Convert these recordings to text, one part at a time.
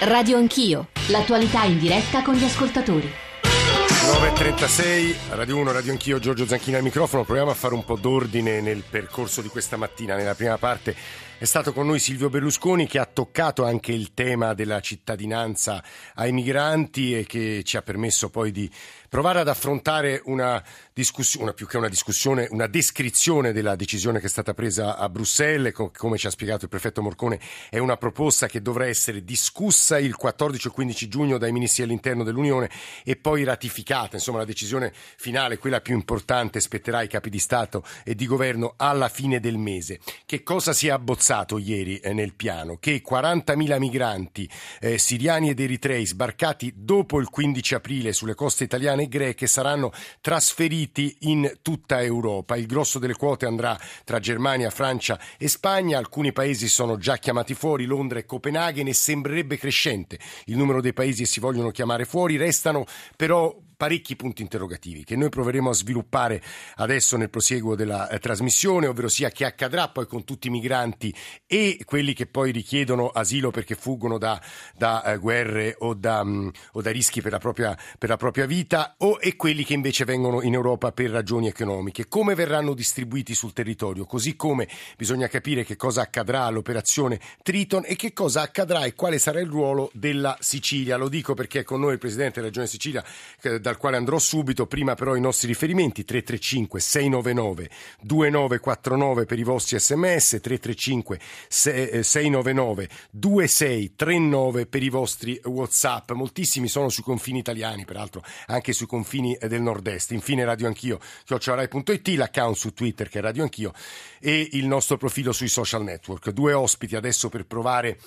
Radio Anch'io, l'attualità in diretta con gli ascoltatori. 9.36, Radio 1, Radio Anch'io, Giorgio Zanchini al microfono. Proviamo a fare un po' d'ordine nel percorso di questa mattina. Nella prima parte è stato con noi Silvio Berlusconi che ha toccato anche il tema della cittadinanza ai migranti e che ci ha permesso poi di provare ad affrontare una discussione, più che una discussione, una descrizione della decisione che è stata presa a Bruxelles, come ci ha spiegato il prefetto Morcone, è una proposta che dovrà essere discussa il 14 o 15 giugno dai ministri dell'interno dell'Unione e poi ratificata. Insomma, la decisione finale, quella più importante, spetterà ai capi di Stato e di governo alla fine del mese. Che cosa si è abbozzato ieri eh, nel piano? Che 40.000 migranti eh, siriani ed eritrei sbarcati dopo il 15 aprile sulle coste italiane e greche saranno trasferiti in tutta Europa. Il grosso delle quote andrà tra Germania, Francia e Spagna. Alcuni paesi sono già chiamati fuori, Londra e Copenaghen, e sembrerebbe crescente il numero dei paesi che si vogliono chiamare fuori. Restano però parecchi punti interrogativi che noi proveremo a sviluppare adesso nel prosieguo della eh, trasmissione, ovvero sia che accadrà poi con tutti i migranti e quelli che poi richiedono asilo perché fuggono da, da eh, guerre o da, mh, mm, o da, rischi per la, propria, per la propria vita o, e quelli che invece vengono in Europa per ragioni economiche. Come verranno distribuiti sul territorio? Così come bisogna capire che cosa accadrà all'operazione Triton e che cosa accadrà e quale sarà il ruolo della Sicilia. Lo dico perché è con noi il Presidente della Regione Sicilia, eh, dal quale andrò subito, prima però i nostri riferimenti 335 699 2949 per i vostri sms, 335 699 2639 per i vostri whatsapp, moltissimi sono sui confini italiani, peraltro anche sui confini del nord-est, infine Radio Anch'io, chiocciolarai.it, l'account su Twitter che è Radio Anch'io e il nostro profilo sui social network, due ospiti adesso per provare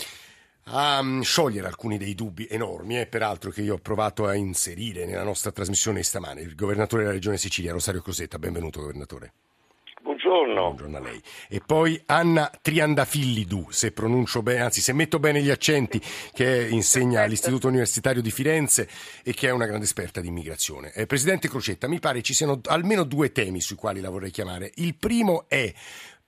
a mm, sciogliere alcuni dei dubbi enormi, e peraltro che io ho provato a inserire nella nostra trasmissione stamane. Il governatore della regione Sicilia, Rosario Crosetta, benvenuto governatore. Buongiorno. Buongiorno a lei. E poi Anna Triandafillidu, se pronuncio bene, anzi se metto bene gli accenti, che insegna all'Istituto Universitario di Firenze e che è una grande esperta di immigrazione. Eh, Presidente Crocetta, mi pare ci siano almeno due temi sui quali la vorrei chiamare. Il primo è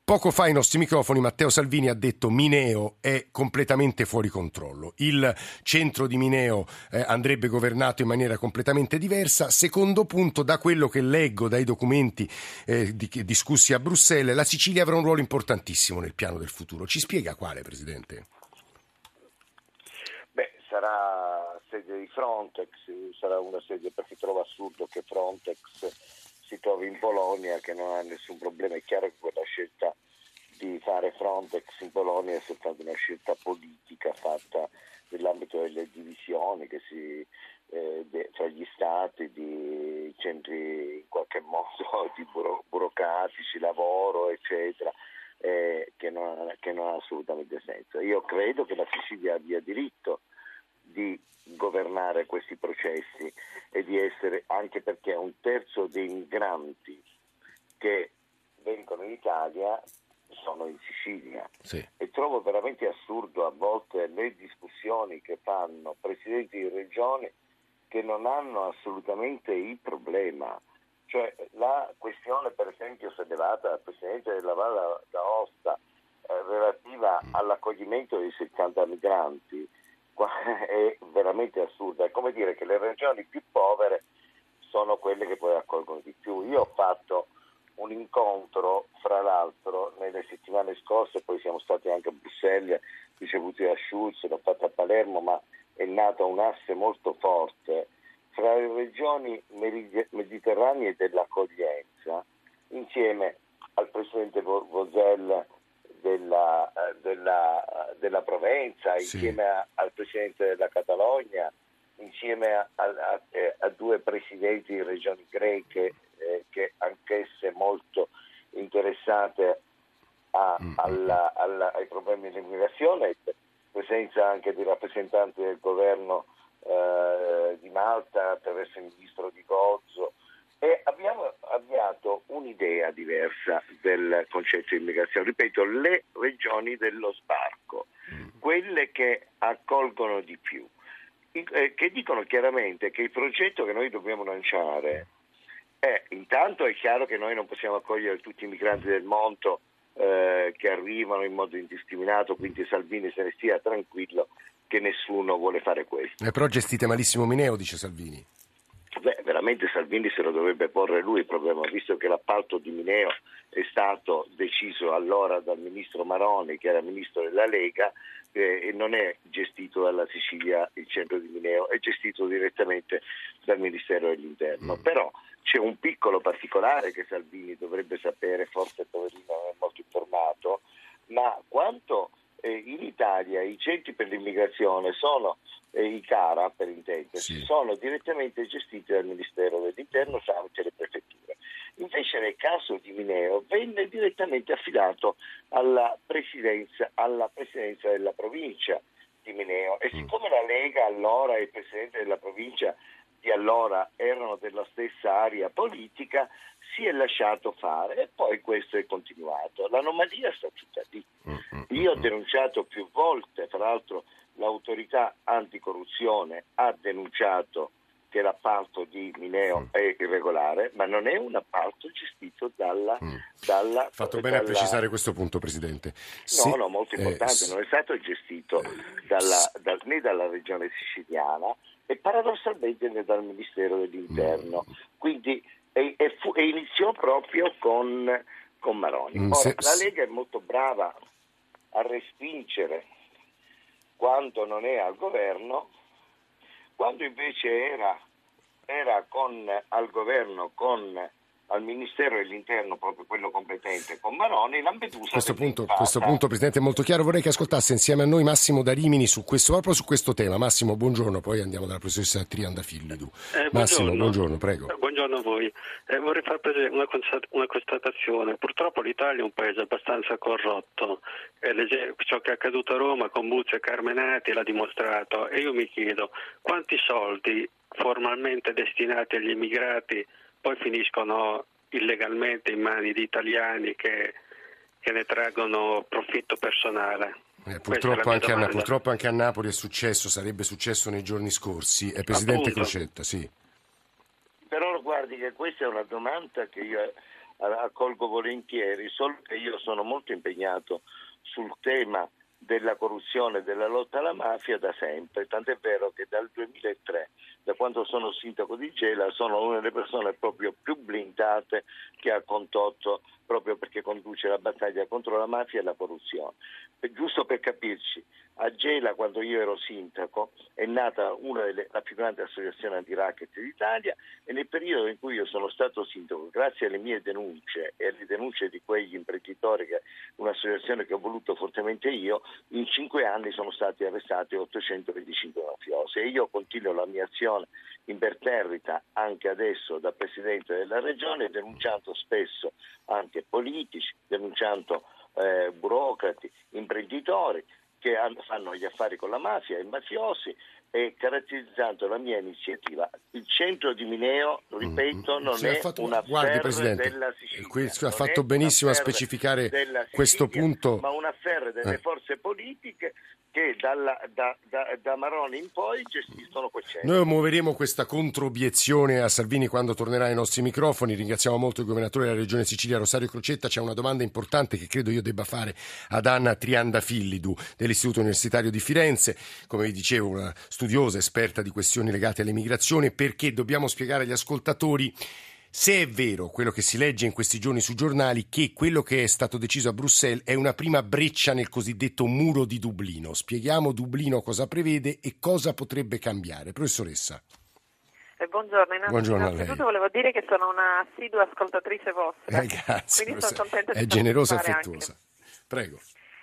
Poco fa ai nostri microfoni Matteo Salvini ha detto Mineo è completamente fuori controllo. Il centro di Mineo eh, andrebbe governato in maniera completamente diversa. Secondo punto, da quello che leggo dai documenti eh, di, discussi a Bruxelles, la Sicilia avrà un ruolo importantissimo nel piano del futuro. Ci spiega quale, Presidente? Beh, sarà sede di Frontex, sarà una sede perché trovo assurdo che Frontex si trovi in Polonia che non ha nessun problema. È chiaro che quella scelta Frontex in Polonia è soltanto una scelta politica fatta nell'ambito delle divisioni che si, eh, de, fra gli stati, di centri in qualche modo di buro, burocratici, lavoro, eccetera. Eh, che, non, che non ha assolutamente senso. Io credo che la Sicilia abbia diritto di governare questi processi e di essere, anche perché un terzo dei migranti che vengono in Italia sono in Sicilia sì. e trovo veramente assurdo a volte le discussioni che fanno presidenti di regioni che non hanno assolutamente il problema. Cioè la questione per esempio sollevata dal Presidente della Valle d'Aosta eh, relativa mm. all'accoglimento dei 70 migranti è veramente assurda. È come dire che le regioni più povere sono quelle che poi accolgono di più. Io ho fatto un incontro, fra l'altro, nelle settimane scorse, poi siamo stati anche a Bruxelles, ricevuti da Schulz, l'ho fatto a Palermo, ma è nato un asse molto forte fra le regioni mediterranee dell'accoglienza, insieme al presidente Vozella della, eh, della, eh, della Provenza, sì. insieme a, al Presidente della Catalogna, insieme a, a, eh, a, due presidenti di regioni greche eh, che anch'esse molto interessate mm. alla, alla, ai problemi dell'immigrazione, presenza anche di rappresentanti del governo eh, di Malta attraverso il ministro di Gozzo e abbiamo avviato un'idea diversa del concetto di immigrazione. Ripeto, le regioni dello sbarco, quelle che accolgono di più, eh, che dicono chiaramente che il progetto che noi dobbiamo lanciare è, intanto è chiaro che noi non possiamo accogliere tutti i migranti del mondo eh, che arrivano in modo indiscriminato, quindi Salvini se ne stia tranquillo che nessuno vuole fare questo. Eh, però gestite malissimo Mineo, dice Salvini. Beh, veramente Salvini se lo dovrebbe porre lui il problema, visto che l'appalto di Mineo è stato deciso allora dal ministro Maroni, che era ministro della Lega, eh, e non è gestito dalla Sicilia il centro di Mineo, è gestito direttamente dal Ministero dell'Interno. Mm. Però c'è un piccolo particolare che Salvini dovrebbe sapere, forse poverino non è molto informato, ma quanto eh, in Italia i centri per l'immigrazione sono eh, i CARA per intendersi, sì. sono direttamente gestiti dal Ministero dell'Interno tramite le prefetture. Invece nel caso di Mineo venne direttamente affidato alla presidenza, alla presidenza della provincia di Mineo e mm. siccome la Lega allora e il presidente della provincia di allora erano della stessa area politica, si è lasciato fare e poi questo è continuato. L'anomalia sta tutta lì. Io ho denunciato più volte, tra l'altro l'autorità anticorruzione ha denunciato che l'appalto di Mineo mm. è irregolare, ma non è un appalto gestito dalla... Mm. dalla Fatto bene dalla... a precisare questo punto, Presidente. No, sì, no, molto importante, eh, non è stato gestito dalla, da, né dalla regione siciliana e paradossalmente dal Ministero dell'Interno. Mm. Quindi e, e, fu, e, iniziò proprio con, con Maroni. Mm, Ora, se... la Lega è molto brava a respingere quando non è al governo, quando invece era, era con, al governo con al Ministero dell'Interno, proprio quello competente, con Maroni, Lampedusa... Questo punto, questo punto, Presidente, è molto chiaro. Vorrei che ascoltasse insieme a noi Massimo da Rimini su questo, proprio su questo tema. Massimo, buongiorno, poi andiamo dalla professoressa Trianda Fillidu. Eh, Massimo, buongiorno, prego. Eh, buongiorno a voi. Eh, vorrei far una, una, constatazione. Purtroppo l'Italia è un paese abbastanza corrotto. Eh, ciò che è accaduto a Roma con Buzzi e Carmenati l'ha dimostrato. E io mi chiedo quanti soldi formalmente destinati agli immigrati poi finiscono illegalmente in mani di italiani che, che ne traggono profitto personale. Eh, purtroppo, anche a, purtroppo, anche a, Napoli è successo, sarebbe successo nei giorni scorsi. Eh, Presidente Appunto. Crocetta, sì. Però guardi che questa è una domanda che io eh, accolgo volentieri, solo che io sono molto impegnato sul tema della corruzione e della lotta alla mafia da sempre, tant'è vero che dal 2003, da quando sono sindaco di Gela, sono una delle persone proprio più blindate che ha condotto proprio perché conduce la battaglia contro la mafia e la corruzione. E giusto per capirci, a Gela, quando io ero sindaco, è nata una delle più grande associazione anti-racket d'Italia e nel periodo in cui io sono stato sindaco, grazie alle mie denunce e alle denunce di quegli imprenditori, che, un'associazione che ho voluto fortemente io, in cinque anni sono stati arrestati 825 mafiosi e io continuo la mia azione imperterrita anche adesso da Presidente della Regione, denunciando spesso anche politici, denunciando eh, burocrati, imprenditori che fanno gli affari con la mafia, i mafiosi e caratterizzando la mia iniziativa. Il centro di Mineo, ripeto, mm, non sì, è fatto, un guardi, Presidente, della Sicilia. Questo ha fatto benissimo a specificare Sicilia, questo punto. Ma un affare delle eh. forze politiche che dalla, da, da, da, Maroni in poi gestiscono centro. Noi muoveremo questa controobiezione a Salvini quando tornerà ai nostri microfoni. Ringraziamo molto il governatore della Regione Sicilia, Rosario Crocetta. C'è una domanda importante che credo io debba fare ad Anna Trianda Fillidu dell'Istituto Universitario di Firenze. Come vi dicevo, una studiosa, esperta di questioni legate all'immigrazione, perché dobbiamo spiegare agli ascoltatori se è vero quello che si legge in questi giorni sui giornali, che quello che è stato deciso a Bruxelles è una prima breccia nel cosiddetto muro di Dublino. Spieghiamo Dublino cosa prevede e cosa potrebbe cambiare. Professoressa. Eh, buongiorno, buongiorno innanzitutto volevo dire che sono una assidua ascoltatrice vostra. Eh, grazie, quindi sono contenta è generosa e affettuosa. Anche. Prego.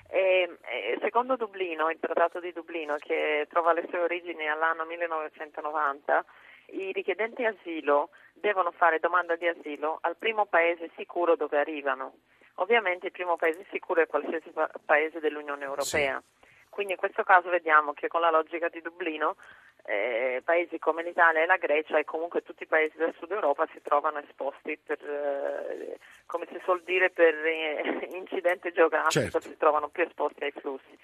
Eh, eh, secondo Dublino, il Trattato di Dublino, che trova le sue origini all'anno 1990, i richiedenti asilo devono fare domanda di asilo al primo paese sicuro dove arrivano. Ovviamente il primo paese sicuro è qualsiasi pa- paese dell'Unione Europea. Sì. Quindi in questo caso vediamo che con la logica di Dublino eh, paesi come l'Italia e la Grecia e comunque tutti i paesi del sud Europa si trovano esposti per, eh, come si suol dire, per eh, incidente geografico, certo. si trovano più esposti ai flussi.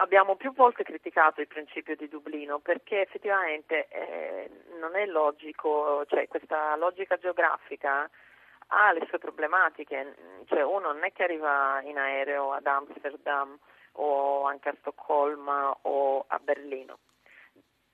Abbiamo più volte criticato il principio di Dublino perché effettivamente eh, non è logico, cioè questa logica geografica ha le sue problematiche, cioè uno non è che arriva in aereo ad Amsterdam o anche a Stoccolma o a Berlino.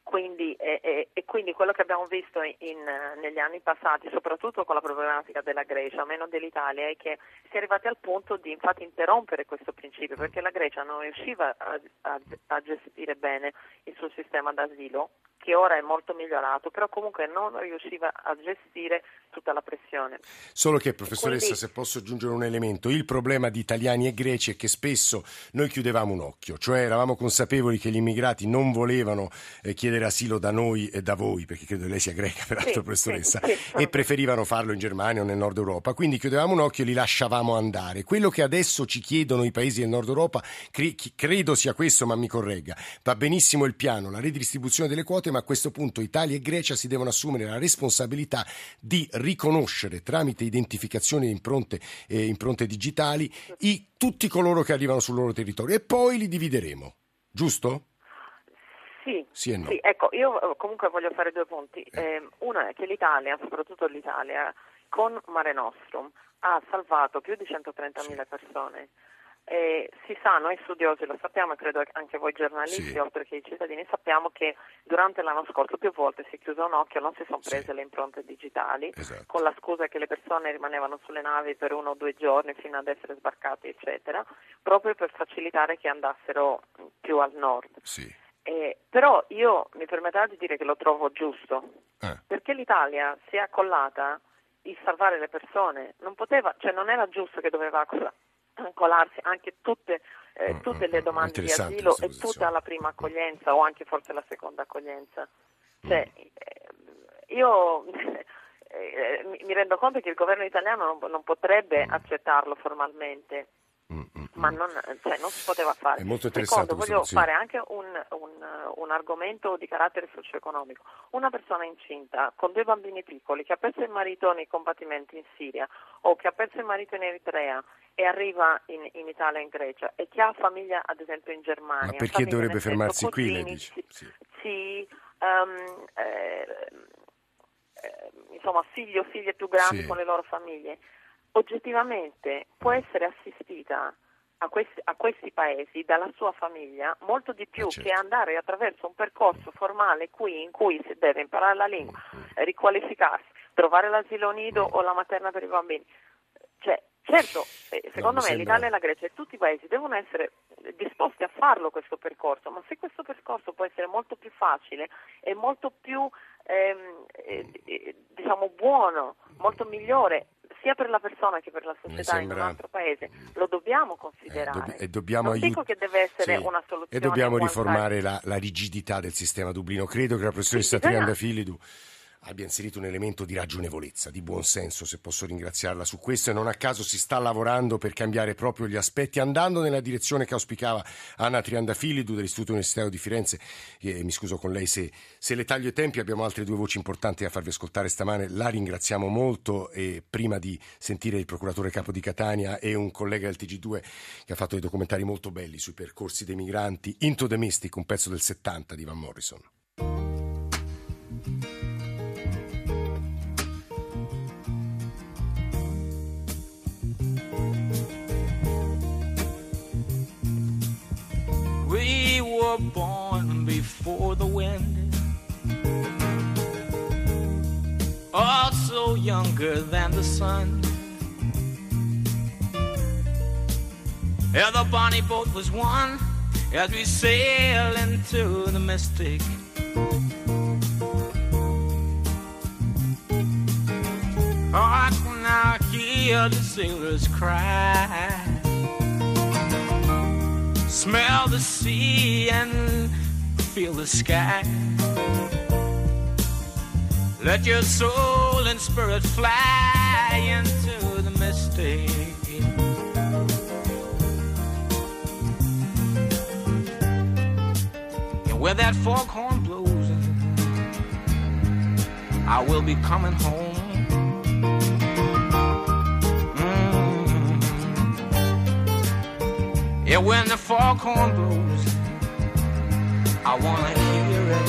Quindi, e, e, e, quindi quello che abbiamo visto in, negli anni passati, soprattutto con la problematica della Grecia, meno dell'Italia, è che si è arrivati al punto di infatti interrompere questo principio, perché la Grecia non riusciva a, a, a gestire bene il suo sistema d'asilo che ora è molto migliorato, però comunque non riusciva a gestire tutta la pressione. Solo che, professoressa, Quindi... se posso aggiungere un elemento, il problema di italiani e greci è che spesso noi chiudevamo un occhio, cioè eravamo consapevoli che gli immigrati non volevano eh, chiedere asilo da noi e da voi, perché credo che lei sia greca, peraltro, sì, professoressa, sì, sì, e preferivano farlo in Germania o nel nord Europa. Quindi chiudevamo un occhio e li lasciavamo andare. Quello che adesso ci chiedono i paesi del nord Europa, cre- credo sia questo, ma mi corregga, va benissimo il piano, la redistribuzione delle quote, ma a questo punto Italia e Grecia si devono assumere la responsabilità di riconoscere tramite identificazione di impronte, eh, impronte digitali i, tutti coloro che arrivano sul loro territorio e poi li divideremo, giusto? Sì, sì, no. sì, ecco, io eh, comunque voglio fare due punti. Eh. Eh, uno è che l'Italia, soprattutto l'Italia, con Mare Nostrum ha salvato più di 130.000 sì. persone. Eh, si sa, noi studiosi lo sappiamo e credo anche voi giornalisti, sì. oltre che i cittadini, sappiamo che durante l'anno scorso più volte si è chiuso un occhio, non si sono prese sì. le impronte digitali, esatto. con la scusa che le persone rimanevano sulle navi per uno o due giorni fino ad essere sbarcate, eccetera, proprio per facilitare che andassero più al nord. Sì. Eh, però io mi permetterò di dire che lo trovo giusto, eh. perché l'Italia si è accollata di salvare le persone, non poteva, cioè non era giusto che doveva colarsi anche tutte, eh, mm, tutte le mm, domande di asilo e tutta la prima accoglienza o anche forse la seconda accoglienza. Cioè, mm. eh, io eh, mi rendo conto che il governo italiano non potrebbe accettarlo formalmente ma non, cioè, non, si poteva fare. È molto. Secondo, voglio sì. fare anche un, un, un, argomento di carattere socio-economico. Una persona incinta con due bambini piccoli che ha perso il marito nei combattimenti in Siria o che ha perso il marito in Eritrea e arriva in, in Italia e in Grecia e che ha famiglia ad esempio in Germania. Ma perché dovrebbe fermarsi qui, lei dice? Sì, sì um, eh, eh, insomma figli o figlie più grandi sì. con le loro famiglie. Oggettivamente può essere assistita a questi, a questi, paesi dalla sua famiglia molto di più eh certo. che andare attraverso un percorso formale qui in cui si deve imparare la lingua, mm, mm. riqualificarsi, trovare l'asilo nido mm. o la materna per i bambini. Cioè, certo, eh, secondo me sembra... l'Italia e la Grecia e tutti i paesi devono essere disposti a farlo questo percorso, ma se questo percorso può essere molto più facile e molto più ehm, eh, eh diciamo buono, molto migliore sia per la persona che per la società sembra... in un altro paese. Lo dobbiamo considerare. Eh, dobb- e dobbiamo non aiut- dico che deve essere sì. una soluzione. E dobbiamo riformare la, la, rigidità del sistema Dublino. Credo che la professoressa sì, Trianda Filidu abbia inserito un elemento di ragionevolezza, di buonsenso, se posso ringraziarla su questo, e non a caso si sta lavorando per cambiare proprio gli aspetti, andando nella direzione che auspicava Anna Triandafilidu dell'Istituto Universitario di Firenze. E mi scuso con lei se, se, le taglio i tempi, abbiamo altre due voci importanti da farvi ascoltare stamane, la ringraziamo molto e prima di sentire il procuratore capo di Catania e un collega del TG2 che ha fatto dei documentari molto belli sui percorsi dei migranti, Into the Mystic, un pezzo del 70 di Van Morrison. Were born before the wind. Also younger than the sun. Yeah, the bonnie boat was one as we sail into the mystic. Oh, I can now hear the sailors cry smell the sea and feel the sky. Let your soul and spirit fly into the mystic. And where that foghorn blows, I will be coming home. Yeah, when the foghorn blows, I wanna hear it.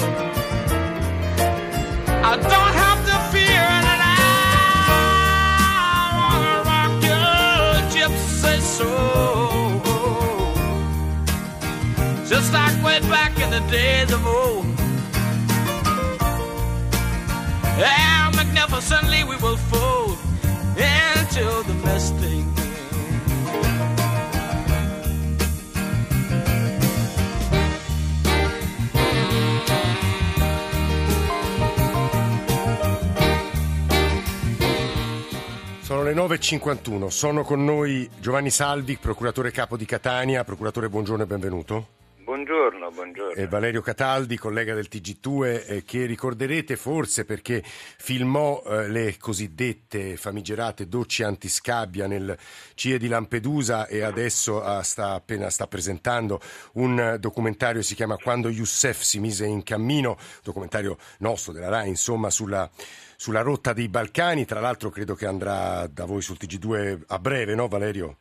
I don't have to fear it, and I wanna rock your gypsy soul, just like way back in the days of old. Yeah, magnificently we will fall. Le 9.51, sono con noi Giovanni Salvi, procuratore capo di Catania. Procuratore, buongiorno e benvenuto. Buongiorno, buongiorno. E Valerio Cataldi, collega del TG2, eh, che ricorderete forse perché filmò eh, le cosiddette famigerate docce antiscabbia nel CIE di Lampedusa e adesso ah, sta appena sta presentando un documentario che si chiama Quando Youssef si mise in cammino, documentario nostro della RAI, insomma, sulla sulla rotta dei Balcani, tra l'altro credo che andrà da voi sul TG2 a breve, no Valerio?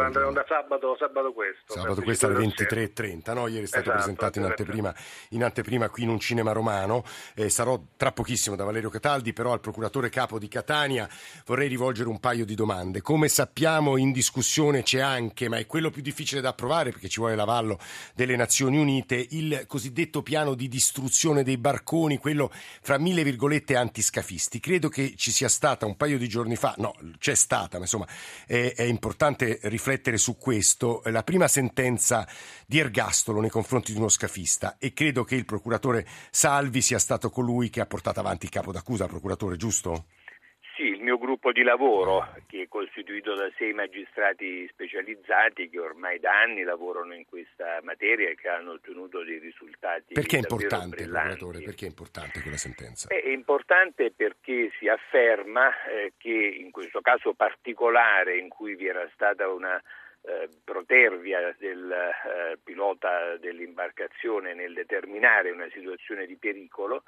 Andremo da sabato, sabato questo. Sabato questo alle 23.30, no? Ieri è stato Esatto, presentato in esatto. anteprima, in anteprima qui in un cinema romano. Eh, sarò tra pochissimo da Valerio Cataldi, però al procuratore capo di Catania vorrei rivolgere un paio di domande. Come sappiamo in discussione c'è anche, ma è quello più difficile da approvare perché ci vuole l'avallo delle Nazioni Unite, il cosiddetto piano di distruzione dei barconi, quello fra mille virgolette antiscafisti. Credo che ci sia stata un paio di giorni fa, no, c'è stata, ma insomma è, è importante riflettere su questo, la prima sentenza di ergastolo nei confronti di uno scafista e credo che il procuratore Salvi sia stato colui che ha portato avanti il capo d'accusa, procuratore, giusto? Gruppo di lavoro, che è costituito da sei magistrati specializzati che ormai da anni lavorano in questa materia e che hanno ottenuto dei risultati Perché è importante, procuratore? Perché è importante quella sentenza? È importante perché si afferma eh, che in questo caso particolare in cui vi era stata una eh, protervia del eh, pilota dell'imbarcazione nel determinare una situazione di pericolo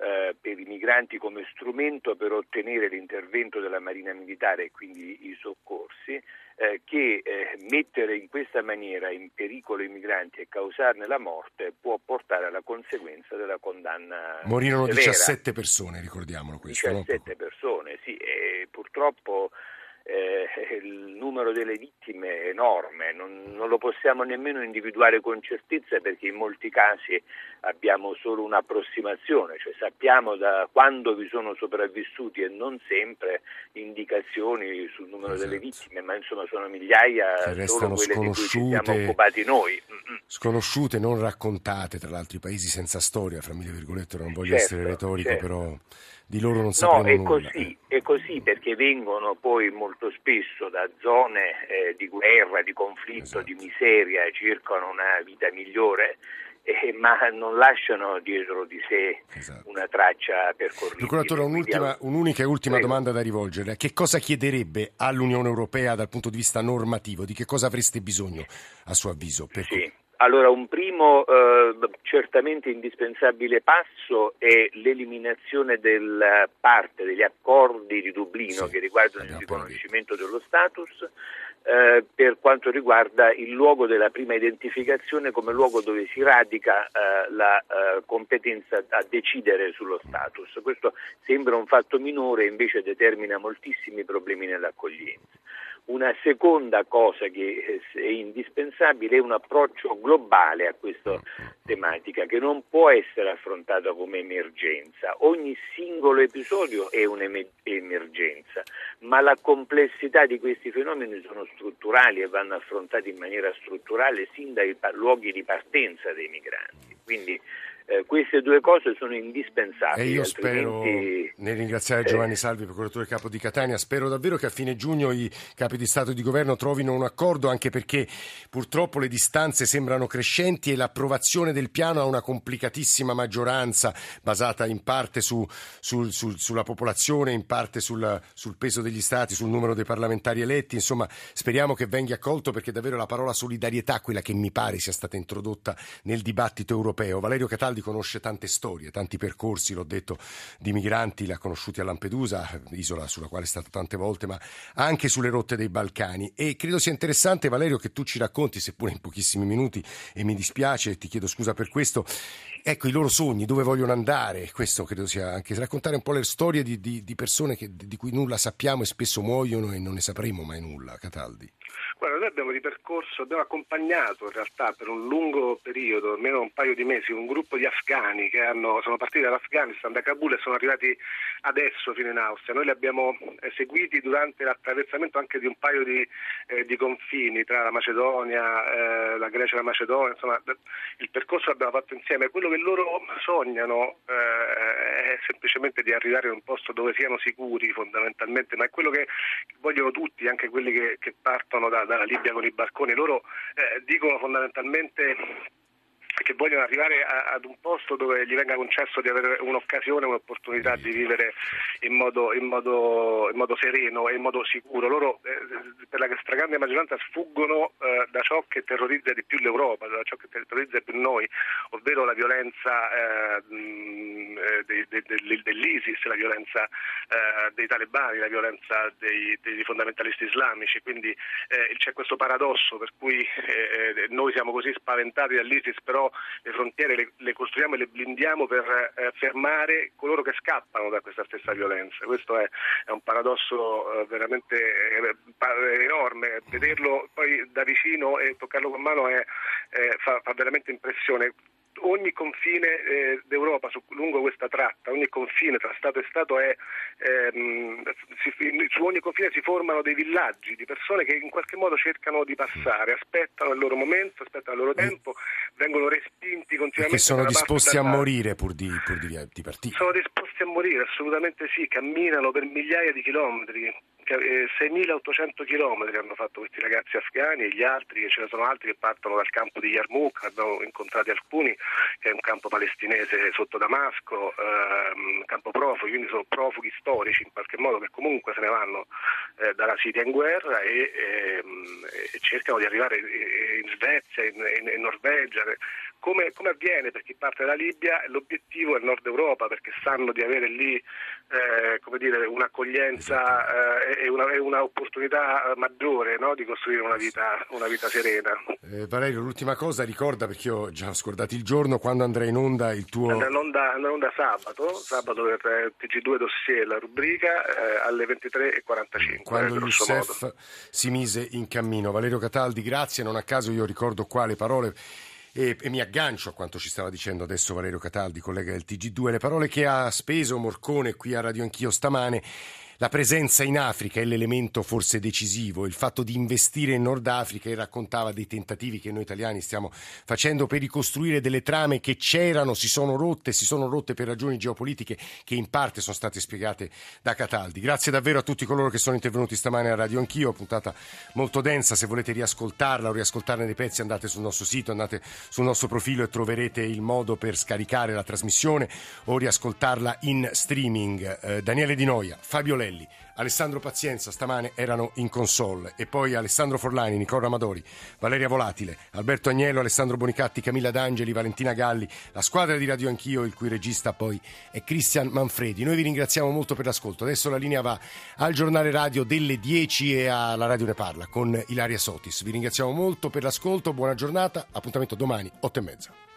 eh, per i migranti come strumento per ottenere l'intervento della Marina Militare e quindi i soccorsi, eh, che eh, mettere in questa maniera in pericolo i migranti e causarne la morte può portare alla conseguenza della condanna Morirono severa. 17 persone, ricordiamolo questo. no? 17 persone, sì, e purtroppo eh, il numero delle vittime è enorme, non, non lo possiamo nemmeno individuare con certezza perché in molti casi abbiamo solo un'approssimazione, cioè sappiamo da quando vi sono sopravvissuti e non sempre indicazioni sul numero delle Esatto. vittime, ma insomma sono migliaia Che solo quelle di cui ci siamo occupati noi. Sconosciute, non raccontate, tra l'altro i paesi senza storia, fra mille virgolette, non voglio Certo, essere retorico, certo. però di loro non No, sapremo è nulla. così, è così perché vengono poi molto spesso da zone eh, di guerra, di conflitto, Esatto. di miseria, cercano una vita migliore, eh, ma non lasciano dietro di sé Esatto. una traccia percorribile. Procuratore, un'ultima, un'unica e ultima Prego. domanda da rivolgerle. Che cosa chiederebbe all'Unione Europea dal punto di vista normativo? Di che cosa avreste bisogno, a suo avviso? Per- Sì. Allora, un primo eh, certamente indispensabile passo è l'eliminazione della parte degli accordi di Dublino Sì, che riguardano il riconoscimento dello status eh, per quanto riguarda il luogo della prima identificazione come luogo dove si radica eh, la eh, competenza a decidere sullo status. Questo sembra un fatto minore, invece determina moltissimi problemi nell'accoglienza. Una seconda cosa che eh, è indispensabile è un approccio globale a questa tematica che non può essere affrontata come emergenza. Ogni singolo episodio è un'emergenza, ma la complessità di questi fenomeni sono strutturali e vanno affrontati in maniera strutturale sin dai luoghi di partenza dei migranti. Quindi eh, queste due cose sono indispensabili. E io spero, altrimenti- nel ringraziare Giovanni Salvi, procuratore capo di Catania, spero davvero che a fine giugno i capi di Stato e di Governo trovino un accordo, anche perché purtroppo le distanze sembrano crescenti e l'approvazione del piano ha una complicatissima maggioranza basata in parte su- sul- sul- sulla popolazione, in parte sul, sul peso degli Stati, sul numero dei parlamentari eletti. Insomma, speriamo che venga accolto perché davvero la parola solidarietà, quella che mi pare sia stata introdotta nel dibattito europeo. Valerio Cataldi conosce tante storie, tanti percorsi, l'ho detto, di migranti, l'ha conosciuti a Lampedusa, isola sulla quale è stato tante volte, ma anche sulle rotte dei Balcani. E credo sia interessante, Valerio, che tu ci racconti, seppure in pochissimi minuti, e mi dispiace, ti chiedo scusa per questo, ecco i loro sogni, dove vogliono andare. Questo credo sia anche raccontare un po' le storie di, di- di persone che- di cui nulla sappiamo e spesso muoiono e non ne sapremo mai nulla, Cataldi. Guarda, noi abbiamo ripercorso, abbiamo accompagnato in realtà per un lungo periodo, almeno un paio di mesi, un gruppo di afghani che hanno, sono partiti dall'Afghanistan, da Kabul e sono arrivati adesso fino in Austria. Noi li abbiamo eh, seguiti durante l'attraversamento anche di un paio di, eh, di confini tra la Macedonia, eh, la Grecia e la Macedonia, insomma il percorso l'abbiamo fatto insieme. Quello che loro sognano eh, è semplicemente di arrivare in un posto dove siano sicuri fondamentalmente, ma è quello che vogliono tutti, anche quelli che, che partono da, dalla Libia con i barconi. Loro eh, dicono fondamentalmente che vogliono arrivare a, ad un posto dove gli venga concesso di avere un'occasione, un'opportunità di vivere in modo, in modo, in modo sereno e in modo sicuro. Loro eh, per la stragrande maggioranza sfuggono eh, da ciò che terrorizza di più l'Europa, da ciò che terrorizza di più noi, ovvero la violenza eh, eh de, de, de, dell'ISIS, la violenza eh, dei talebani, la violenza dei, dei fondamentalisti islamici. Quindi eh, c'è questo paradosso per cui noi siamo così spaventati dall'ISIS, però le frontiere le, le costruiamo e le blindiamo per eh, fermare coloro che scappano da questa stessa violenza. Questo è, è un paradosso eh, veramente eh, enorme, vederlo poi da vicino e toccarlo con mano è, fa, fa veramente impressione ogni confine eh, d'Europa su, lungo questa tratta, ogni confine tra Stato e Stato è, ehm, si, su ogni confine si formano dei villaggi di persone che in qualche modo cercano di passare, aspettano il loro momento, aspettano il loro tempo, vengono respinti continuamente. Che sono disposti a morire pur di, pur di, di partire. Sono disposti a morire, assolutamente sì, camminano per migliaia di chilometri 6.800 km hanno fatto questi ragazzi afghani e gli altri, ce ne sono altri che partono dal campo di Yarmouk, abbiamo incontrati alcuni, che è un campo palestinese sotto Damasco, ehm, campo profughi, quindi sono profughi storici in qualche modo che comunque se ne vanno eh, dalla Siria in guerra e, ehm, e, cercano di arrivare in Svezia, in, in, in Norvegia. Come, come, avviene per chi parte dalla Libia? L'obiettivo è il nord Europa perché sanno di avere lì eh, dire, un'accoglienza eh, e, una, e un'opportunità maggiore no? di costruire una vita, una vita serena. Eh, Valerio, l'ultima cosa, ricorda perché io ho già scordato il giorno quando andrà in onda il tuo... Andrà in onda, andrà in onda sabato, sabato per eh, TG2 Dossier, la rubrica, eh, alle 23.45. Quando il SEF si mise in cammino. Valerio Cataldi, grazie, non a caso io ricordo qua le parole e, e, mi aggancio a quanto ci stava dicendo adesso Valerio Cataldi, collega del TG2, le parole che ha speso Morcone qui a Radio Anch'io stamane la presenza in Africa è l'elemento forse decisivo, il fatto di investire in Nord Africa e raccontava dei tentativi che noi italiani stiamo facendo per ricostruire delle trame che c'erano, si sono rotte, si sono rotte per ragioni geopolitiche che in parte sono state spiegate da Cataldi. Grazie davvero a tutti coloro che sono intervenuti stamane a Radio Anch'io, puntata molto densa, se volete riascoltarla o riascoltarne dei pezzi andate sul nostro sito, andate sul nostro profilo e troverete il modo per scaricare la trasmissione o riascoltarla in streaming. Eh, Daniele Di Noia, Fabio Lelli, Antonelli, Alessandro Pazienza stamane erano in console e poi Alessandro Forlani, Nicola Amadori, Valeria Volatile, Alberto Agnello, Alessandro Bonicatti, Camilla D'Angeli, Valentina Galli, la squadra di Radio Anch'io, il cui regista poi è Cristian Manfredi. Noi vi ringraziamo molto per l'ascolto. Adesso la linea va al giornale radio delle 10 e alla Radio Ne Parla con Ilaria Sotis. Vi ringraziamo molto per l'ascolto, buona giornata, appuntamento domani 8 e mezza.